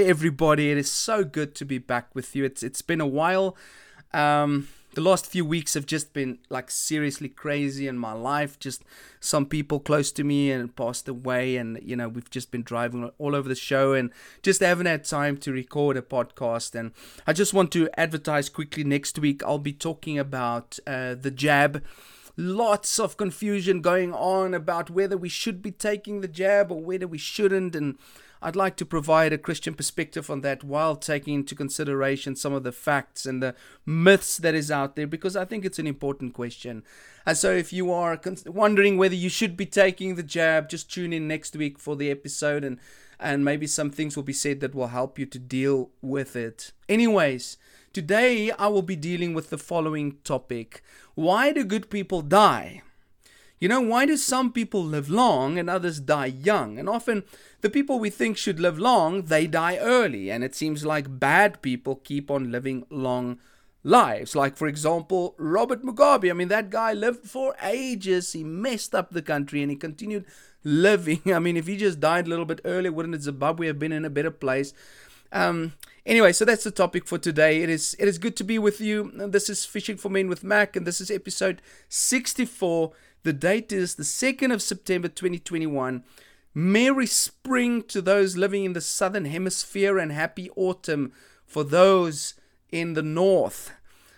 Hi, everybody. It is so good to be back with you. It's it's been a while. Um, the last few weeks have just been like seriously crazy in my life. Just some people close to me and passed away, and you know we've just been driving all over the show and just haven't had time to record a podcast. And I just want to advertise quickly. Next week I'll be talking about uh, the jab. Lots of confusion going on about whether we should be taking the jab or whether we shouldn't, and I'd like to provide a Christian perspective on that while taking into consideration some of the facts and the myths that is out there because I think it's an important question. And so if you are wondering whether you should be taking the jab, just tune in next week for the episode and and maybe some things will be said that will help you to deal with it. Anyways, today I will be dealing with the following topic. Why do good people die? You know, why do some people live long and others die young? And often the people we think should live long, they die early. And it seems like bad people keep on living long lives. Like, for example, Robert Mugabe. I mean, that guy lived for ages. He messed up the country and he continued living. I mean, if he just died a little bit earlier, wouldn't Zimbabwe have been in a better place? Um, anyway, so that's the topic for today. It is it is good to be with you. This is Fishing for Men with Mac, and this is episode 64. The date is the 2nd of September 2021. Merry spring to those living in the southern hemisphere and happy autumn for those in the north.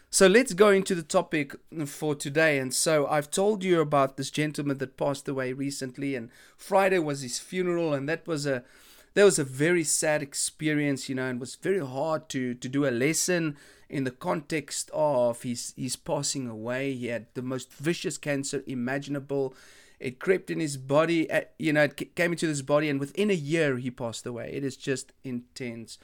So let's go into the topic for today. And so I've told you about this gentleman that passed away recently, and Friday was his funeral, and that was a that was a very sad experience, you know, and was very hard to to do a lesson in the context of his, his passing away. He had the most vicious cancer imaginable. It crept in his body, uh, you know, it came into his body, and within a year he passed away. It is just intense,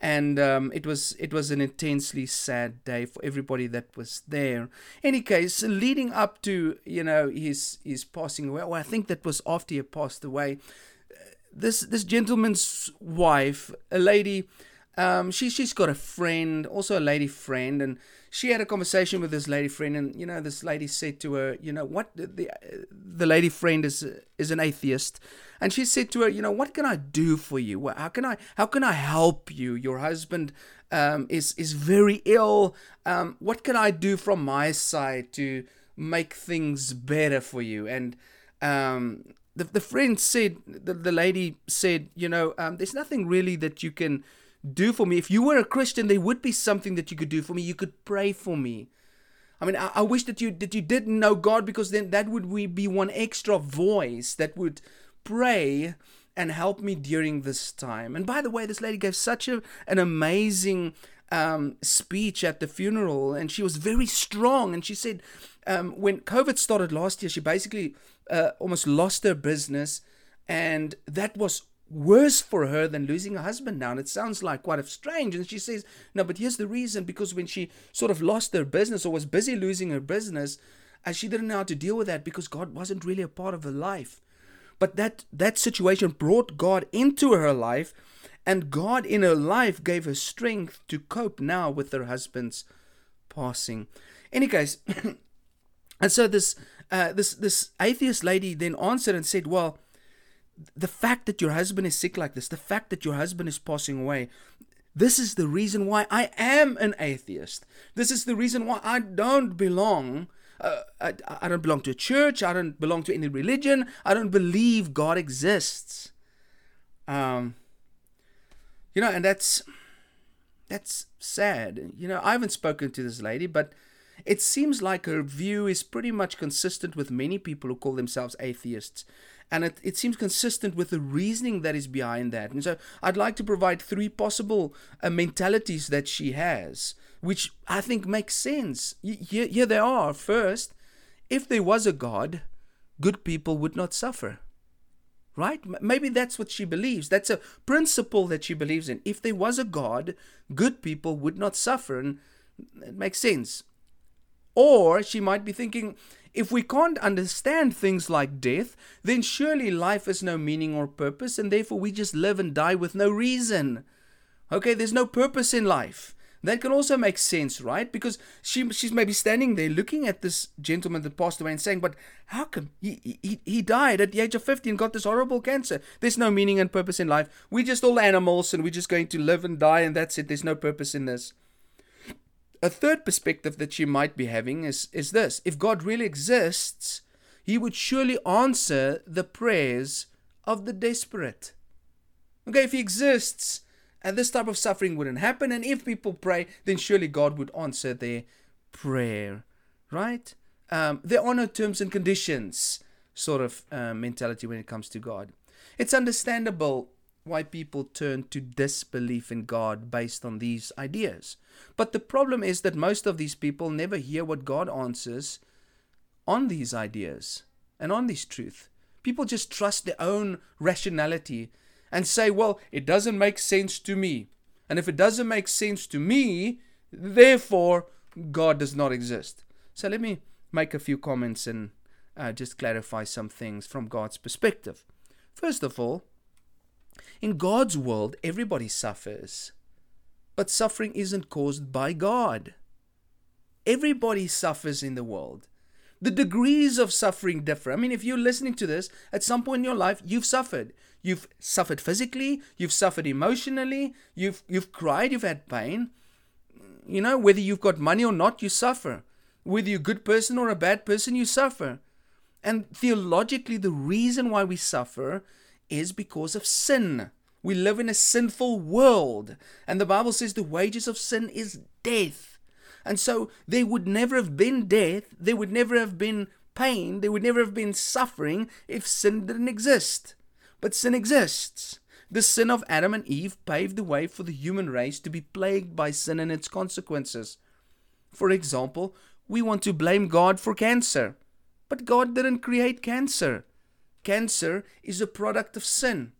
and um, it was it was an intensely sad day for everybody that was there. Any case, leading up to you know his his passing away, well, I think that was after he passed away. This this gentleman's wife, a lady um, she she's got a friend, also a lady friend, and she had a conversation with this lady friend, and you know this lady said to her, you know what the the lady friend is is an atheist, and she said to her, you know what can I do for you? How can I how can I help you? Your husband um, is is very ill. Um, what can I do from my side to make things better for you? And um, the the friend said the the lady said, you know, um, there's nothing really that you can do for me. If you were a Christian, there would be something that you could do for me. You could pray for me. I mean, I, I wish that you that you didn't know God because then that would be one extra voice that would pray and help me during this time. And by the way, this lady gave such a, an amazing um, speech at the funeral, and she was very strong. And she said, um, when COVID started last year, she basically uh, almost lost her business, and that was worse for her than losing her husband now. And it sounds like quite strange. And she says, no, but here's the reason because when she sort of lost her business or was busy losing her business, and she didn't know how to deal with that because God wasn't really a part of her life. But that that situation brought God into her life, and God in her life gave her strength to cope now with her husband's passing. Any case, and so this uh, this this atheist lady then answered and said, "Well." the fact that your husband is sick like this, the fact that your husband is passing away, this is the reason why I am an atheist. This is the reason why I don't belong. Uh, I, I don't belong to a church. I don't belong to any religion. I don't believe God exists. Um, you know, and that's that's sad. You know, I haven't spoken to this lady, but it seems like her view is pretty much consistent with many people who call themselves atheists and it, it seems consistent with the reasoning that is behind that. And so I'd like to provide three possible uh, mentalities that she has, which I think makes sense. Here, here they are. First, if there was a God, good people would not suffer. Right? Maybe that's what she believes. That's a principle that she believes in. If there was a God, good people would not suffer. And it makes sense. Or she might be thinking, if we can't understand things like death, then surely life has no meaning or purpose, and therefore we just live and die with no reason. Okay, there's no purpose in life. That can also make sense, right? Because she she's maybe standing there looking at this gentleman that passed away and saying, "But how come he he, he died at the age of 50 and got this horrible cancer? There's no meaning and purpose in life. We're just all animals and we're just going to live and die and that's it. There's no purpose in this." A third perspective that she might be having is is this: if God really exists, he would surely answer the prayers of the desperate. Okay, if he exists, and this type of suffering wouldn't happen. And if people pray, then surely God would answer their prayer, right? Um, there are no terms and conditions sort of uh, mentality when it comes to God. It's understandable why people turn to disbelief in God based on these ideas. But the problem is that most of these people never hear what God answers on these ideas and on this truth. People just trust their own rationality and say, well, it doesn't make sense to me. And if it doesn't make sense to me, therefore, God does not exist. So let me make a few comments and uh, just clarify some things from God's perspective. First of all, in God's world, everybody suffers. But suffering isn't caused by God. Everybody suffers in the world. The degrees of suffering differ. I mean, if you're listening to this, at some point in your life, you've suffered. You've suffered physically, you've suffered emotionally, you've you've cried, you've had pain. You know, whether you've got money or not, you suffer. Whether you're a good person or a bad person, you suffer. And theologically, the reason why we suffer is because of sin. We live in a sinful world, and the Bible says the wages of sin is death. And so there would never have been death, there would never have been pain, there would never have been suffering if sin didn't exist. But sin exists. The sin of Adam and Eve paved the way for the human race to be plagued by sin and its consequences. For example, we want to blame God for cancer. But God didn't create cancer. Cancer is a product of sin.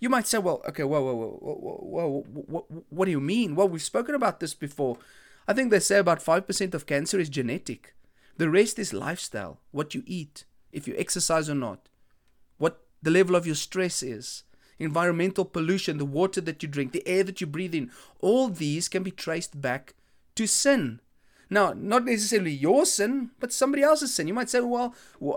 You might say, well, okay, whoa, whoa, whoa, whoa, whoa, what, what do you mean? Well, we've spoken about this before. I think they say about 5% of cancer is genetic. The rest is lifestyle, what you eat, if you exercise or not, what the level of your stress is, environmental pollution, the water that you drink, the air that you breathe in. All these can be traced back to sin. Now, not necessarily your sin, but somebody else's sin. You might say, well,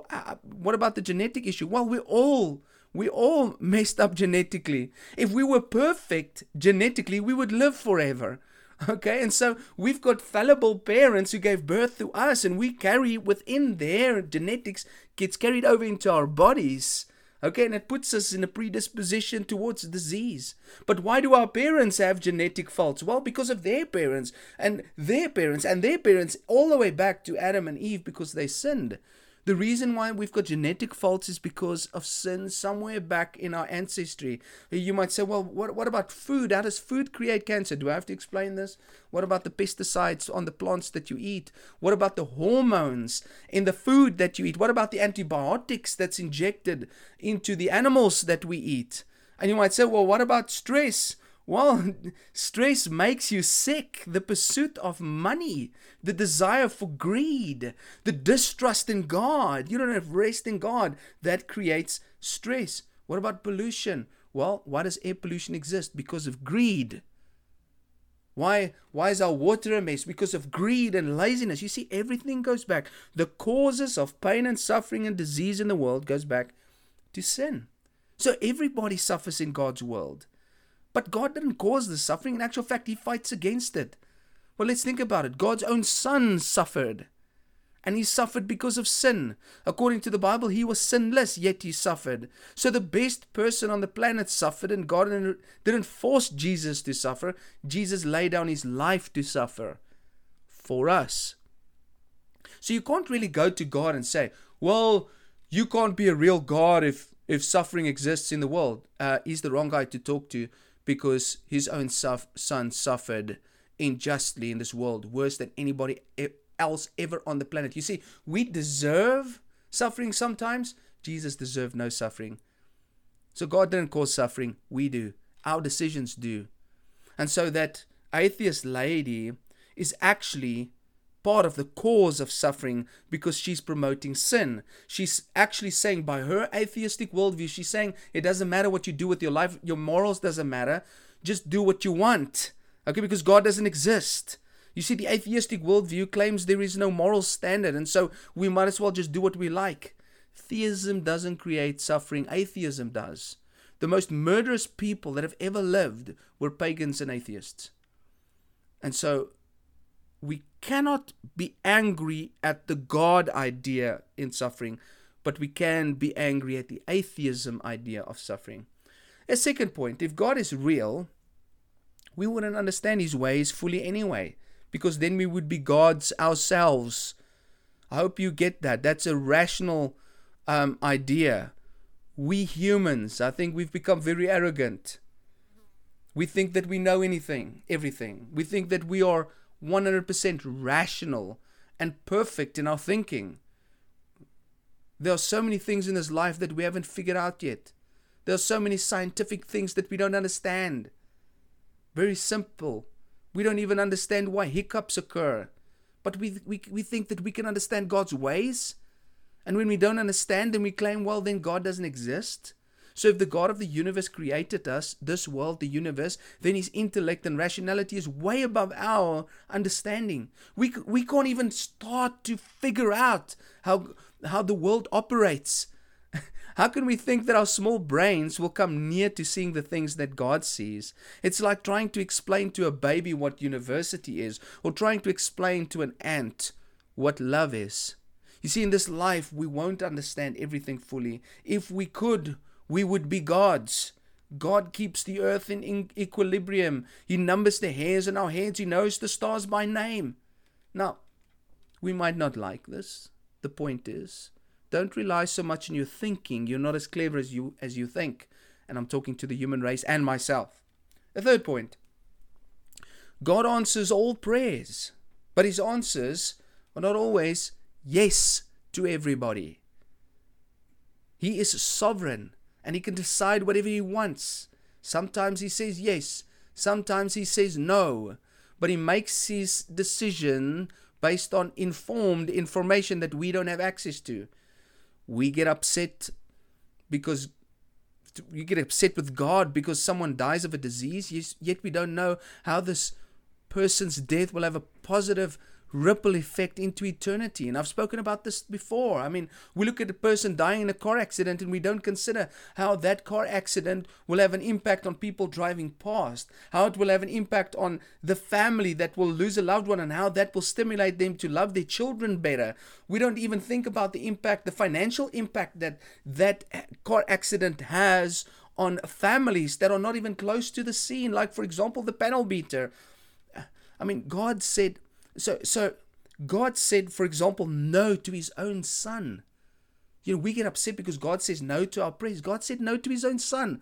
uh, what about the genetic issue? Well, we all we all messed up genetically. If we were perfect genetically, we would live forever. Okay, and so we've got fallible parents who gave birth to us, and we carry within their genetics gets carried over into our bodies. Okay, and it puts us in a predisposition towards disease. But why do our parents have genetic faults? Well, because of their parents and their parents and their parents, all the way back to Adam and Eve because they sinned. The reason why we've got genetic faults is because of sin somewhere back in our ancestry. You might say, well, what, what about food? How does food create cancer? Do I have to explain this? What about the pesticides on the plants that you eat? What about the hormones in the food that you eat? What about the antibiotics that's injected into the animals that we eat? And you might say, well, what about stress? Well, stress makes you sick. The pursuit of money, the desire for greed, the distrust in God. You don't have rest in God. That creates stress. What about pollution? Well, why does air pollution exist? Because of greed. Why, why is our water a mess? Because of greed and laziness. You see, everything goes back. The causes of pain and suffering and disease in the world goes back to sin. So everybody suffers in God's world. But God didn't cause the suffering. In actual fact, He fights against it. Well, let's think about it. God's own Son suffered. And he suffered because of sin. According to the Bible, he was sinless, yet he suffered. So the best person on the planet suffered, and God didn't force Jesus to suffer. Jesus laid down his life to suffer for us. So you can't really go to God and say, well, you can't be a real God if, if suffering exists in the world. Uh, he's the wrong guy to talk to because his own son suffered unjustly in this world, worse than anybody else ever on the planet. You see, we deserve suffering sometimes. Jesus deserved no suffering. So God didn't cause suffering, we do. Our decisions do. And so that atheist lady is actually part of the cause of suffering because she's promoting sin. She's actually saying, by her atheistic worldview, she's saying it doesn't matter what you do with your life, your morals doesn't matter. Just do what you want. Okay, because God doesn't exist. You see, the atheistic worldview claims there is no moral standard, and so we might as well just do what we like. Theism doesn't create suffering, atheism does. The most murderous people that have ever lived were pagans and atheists. And so we cannot be angry at the God idea in suffering, but we can be angry at the atheism idea of suffering. A second point if God is real, we wouldn't understand his ways fully anyway because then we would be gods ourselves. I hope you get that. That's a rational um, idea. We humans, I think we've become very arrogant. We think that we know anything, everything. We think that we are 100% rational and perfect in our thinking. There are so many things in this life that we haven't figured out yet. There are so many scientific things that we don't understand. Very simple. We don't even understand why hiccups occur. But we, we, we think that we can understand God's ways. And when we don't understand, then we claim, well, then God doesn't exist. So if the God of the universe created us, this world, the universe, then his intellect and rationality is way above our understanding. We, we can't even start to figure out how, how the world operates. How can we think that our small brains will come near to seeing the things that God sees? It's like trying to explain to a baby what university is, or trying to explain to an ant what love is. You see, in this life, we won't understand everything fully. If we could, we would be gods. God keeps the earth in equilibrium. He numbers the hairs on our heads. He knows the stars by name. Now, we might not like this. The point is, don't rely so much on your thinking. You're not as clever as you as you think. And I'm talking to the human race and myself. A third point. God answers all prayers, but his answers are not always yes to everybody. He is sovereign and he can decide whatever he wants. Sometimes he says yes, sometimes he says no, but he makes his decision based on informed information that we don't have access to we get upset because you get upset with God because someone dies of a disease, yet we don't know how this person's death will have a positive ripple effect into eternity. And I've spoken about this before. I mean, we look at a person dying in a car accident and we don't consider how that car accident will have an impact on people driving past, how it will have an impact on the family that will lose a loved one, and how that will stimulate them to love their children better. We don't even think about the impact, the financial impact that that car accident has on families that are not even close to the scene, like, for example, the panel beater. I mean, God said, so, so God said, for example, no to his own son. You know, we get upset because God says no to our prayers. God said no to his own son.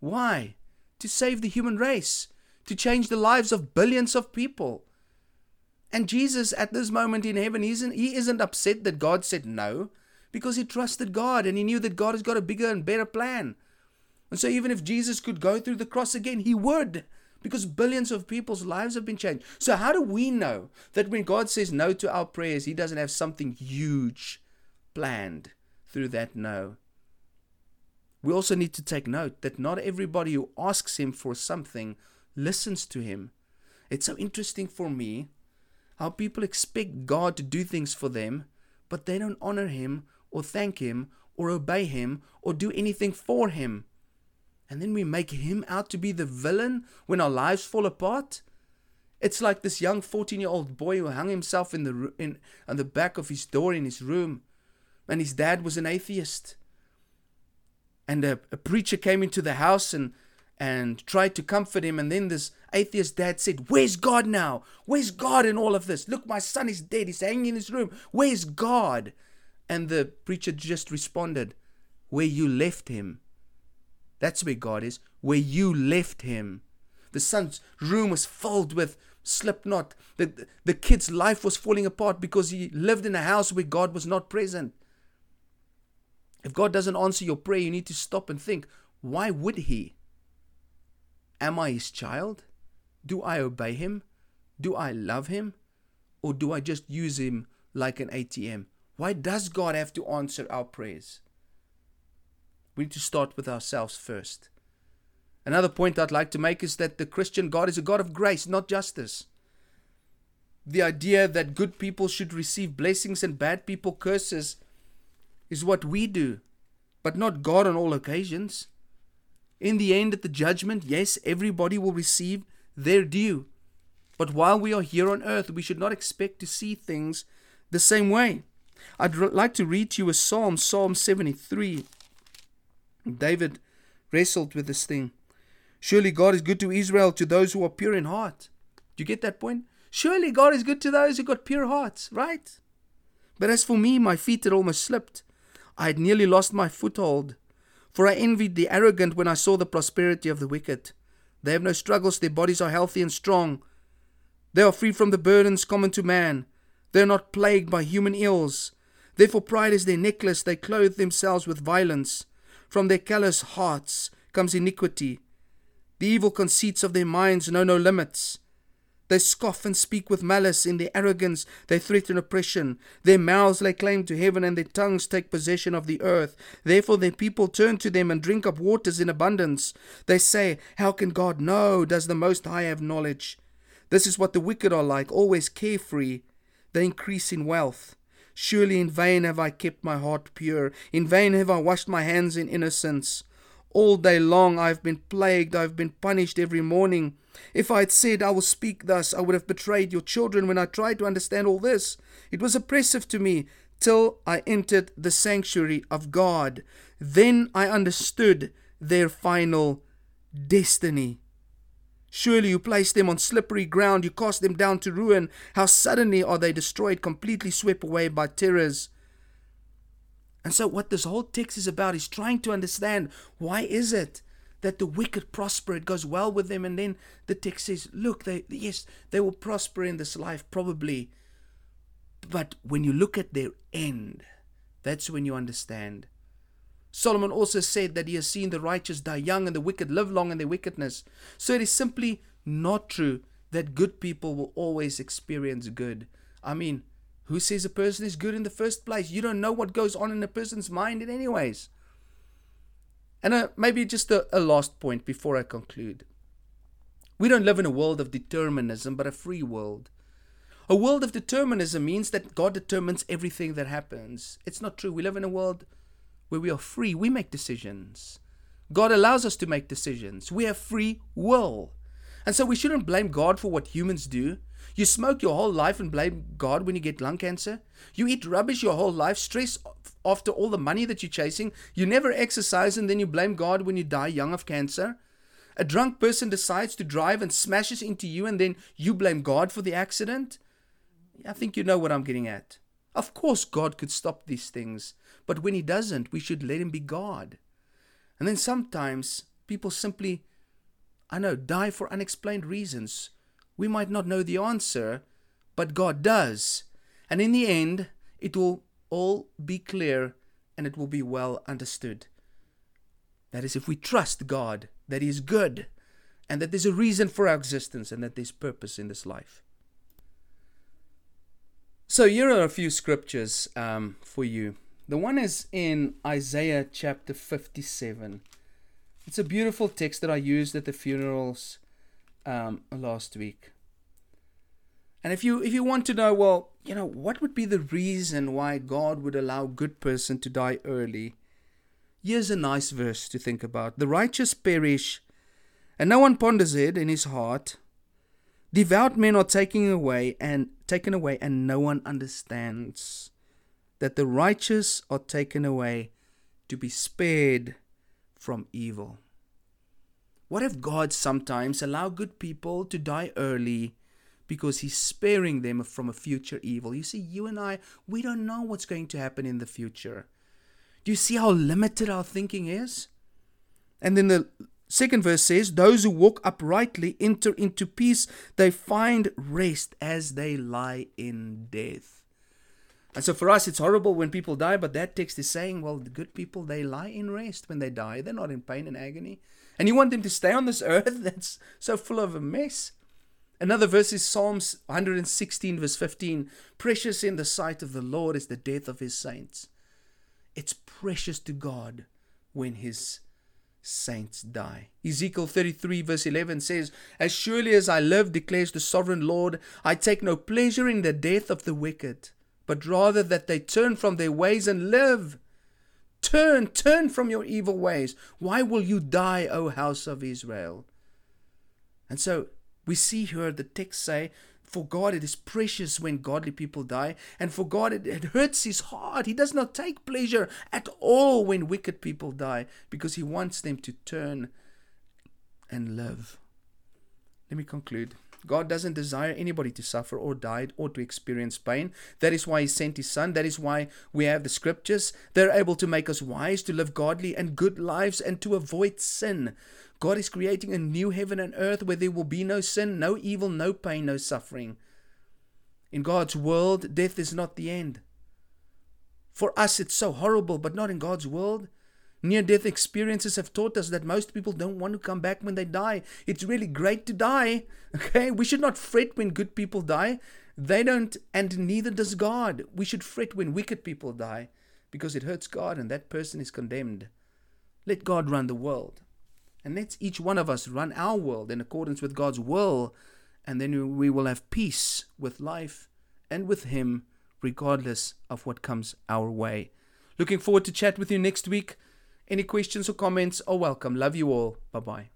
Why? To save the human race, to change the lives of billions of people. And Jesus, at this moment in heaven, he isn't, he isn't upset that God said no because he trusted God and he knew that God has got a bigger and better plan. And so, even if Jesus could go through the cross again, he would because billions of people's lives have been changed. So, how do we know that when God says no to our prayers, He doesn't have something huge planned through that no? We also need to take note that not everybody who asks Him for something listens to Him. It's so interesting for me how people expect God to do things for them, but they don't honor Him or thank Him or obey Him or do anything for Him and then we make him out to be the villain when our lives fall apart. It's like this young 14 year old boy who hung himself in the, in, on the back of his door in his room, and his dad was an atheist. And a, a preacher came into the house and, and tried to comfort him, and then this atheist dad said, Where's God now? Where's God in all of this? Look, my son is dead. He's hanging in his room. Where's God? And the preacher just responded, Where you left him. That's where God is, where you left him. The son's room was filled with slipknot. The, the kid's life was falling apart because he lived in a house where God was not present. If God doesn't answer your prayer, you need to stop and think why would He? Am I His child? Do I obey Him? Do I love Him? Or do I just use Him like an ATM? Why does God have to answer our prayers? We need to start with ourselves first. Another point I'd like to make is that the Christian God is a God of grace, not justice. The idea that good people should receive blessings and bad people curses is what we do, but not God on all occasions. In the end, at the judgment, yes, everybody will receive their due. But while we are here on earth, we should not expect to see things the same way. I'd like to read to you a psalm, Psalm 73. David wrestled with this thing. Surely God is good to Israel, to those who are pure in heart. Do you get that point? Surely God is good to those who got pure hearts, right? But as for me, my feet had almost slipped. I had nearly lost my foothold. For I envied the arrogant when I saw the prosperity of the wicked. They have no struggles, their bodies are healthy and strong. They are free from the burdens common to man. They are not plagued by human ills. Therefore, pride is their necklace. They clothe themselves with violence. From their callous hearts comes iniquity. The evil conceits of their minds know no limits. They scoff and speak with malice. In their arrogance, they threaten oppression. Their mouths lay claim to heaven, and their tongues take possession of the earth. Therefore, their people turn to them and drink up waters in abundance. They say, How can God know? Does the Most High have knowledge? This is what the wicked are like, always carefree. They increase in wealth. Surely in vain have I kept my heart pure. In vain have I washed my hands in innocence. All day long I have been plagued, I have been punished every morning. If I had said, I will speak thus, I would have betrayed your children when I tried to understand all this. It was oppressive to me till I entered the sanctuary of God. Then I understood their final destiny. Surely you place them on slippery ground, you cast them down to ruin. How suddenly are they destroyed, completely swept away by terrors. And so, what this whole text is about is trying to understand why is it that the wicked prosper, it goes well with them, and then the text says, look, they yes, they will prosper in this life, probably. But when you look at their end, that's when you understand. Solomon also said that he has seen the righteous die young and the wicked live long in their wickedness. So it is simply not true that good people will always experience good. I mean, who says a person is good in the first place? You don't know what goes on in a person's mind in any ways. And uh, maybe just a, a last point before I conclude. We don't live in a world of determinism, but a free world. A world of determinism means that God determines everything that happens. It's not true. We live in a world where we are free. We make decisions. God allows us to make decisions. We have free will. And so we shouldn't blame God for what humans do. You smoke your whole life and blame God when you get lung cancer. You eat rubbish your whole life, stress after all the money that you're chasing. You never exercise and then you blame God when you die young of cancer. A drunk person decides to drive and smashes into you and then you blame God for the accident. I think you know what I'm getting at. Of course, God could stop these things, but when He doesn't, we should let Him be God. And then sometimes people simply I know, die for unexplained reasons. We might not know the answer, but God does. And in the end, it will all be clear and it will be well understood. That is, if we trust God, that He is good, and that there's a reason for our existence, and that there's purpose in this life. So, here are a few scriptures um, for you. The one is in Isaiah chapter 57. It's a beautiful text that I used at the funerals um, last week. And if you if you want to know, well, you know, what would be the reason why God would allow good person to die early? Here's a nice verse to think about. The righteous perish, and no one ponders it in his heart. Devout men are taken away and taken away, and no one understands that the righteous are taken away to be spared from evil. What if God sometimes allow good people to die early because he's sparing them from a future evil? You see, you and I, we don't know what's going to happen in the future. Do you see how limited our thinking is? And then the second verse says, Those who walk uprightly enter into peace, they find rest as they lie in death. And so for us, it's horrible when people die, but that text is saying, well, the good people, they lie in rest when they die. They're not in pain and agony. And you want them to stay on this earth that's so full of a mess. Another verse is Psalms 116, verse 15. Precious in the sight of the Lord is the death of his saints. It's precious to God when his saints die. Ezekiel 33, verse 11 says, As surely as I live, declares the sovereign Lord, I take no pleasure in the death of the wicked, but rather that they turn from their ways and live. Turn, turn from your evil ways. Why will you die, O house of Israel? And so we see here the text say, For God it is precious when godly people die, and for God it, it hurts his heart. He does not take pleasure at all when wicked people die, because he wants them to turn and live. Let me conclude. God doesn't desire anybody to suffer or die or to experience pain. That is why He sent His Son. That is why we have the scriptures. They're able to make us wise, to live godly and good lives, and to avoid sin. God is creating a new heaven and earth where there will be no sin, no evil, no pain, no suffering. In God's world, death is not the end. For us, it's so horrible, but not in God's world. Near death experiences have taught us that most people don't want to come back when they die. It's really great to die. Okay? We should not fret when good people die. They don't, and neither does God. We should fret when wicked people die because it hurts God and that person is condemned. Let God run the world. And let each one of us run our world in accordance with God's will. And then we will have peace with life and with Him, regardless of what comes our way. Looking forward to chat with you next week. Any questions or comments are welcome. Love you all. Bye bye.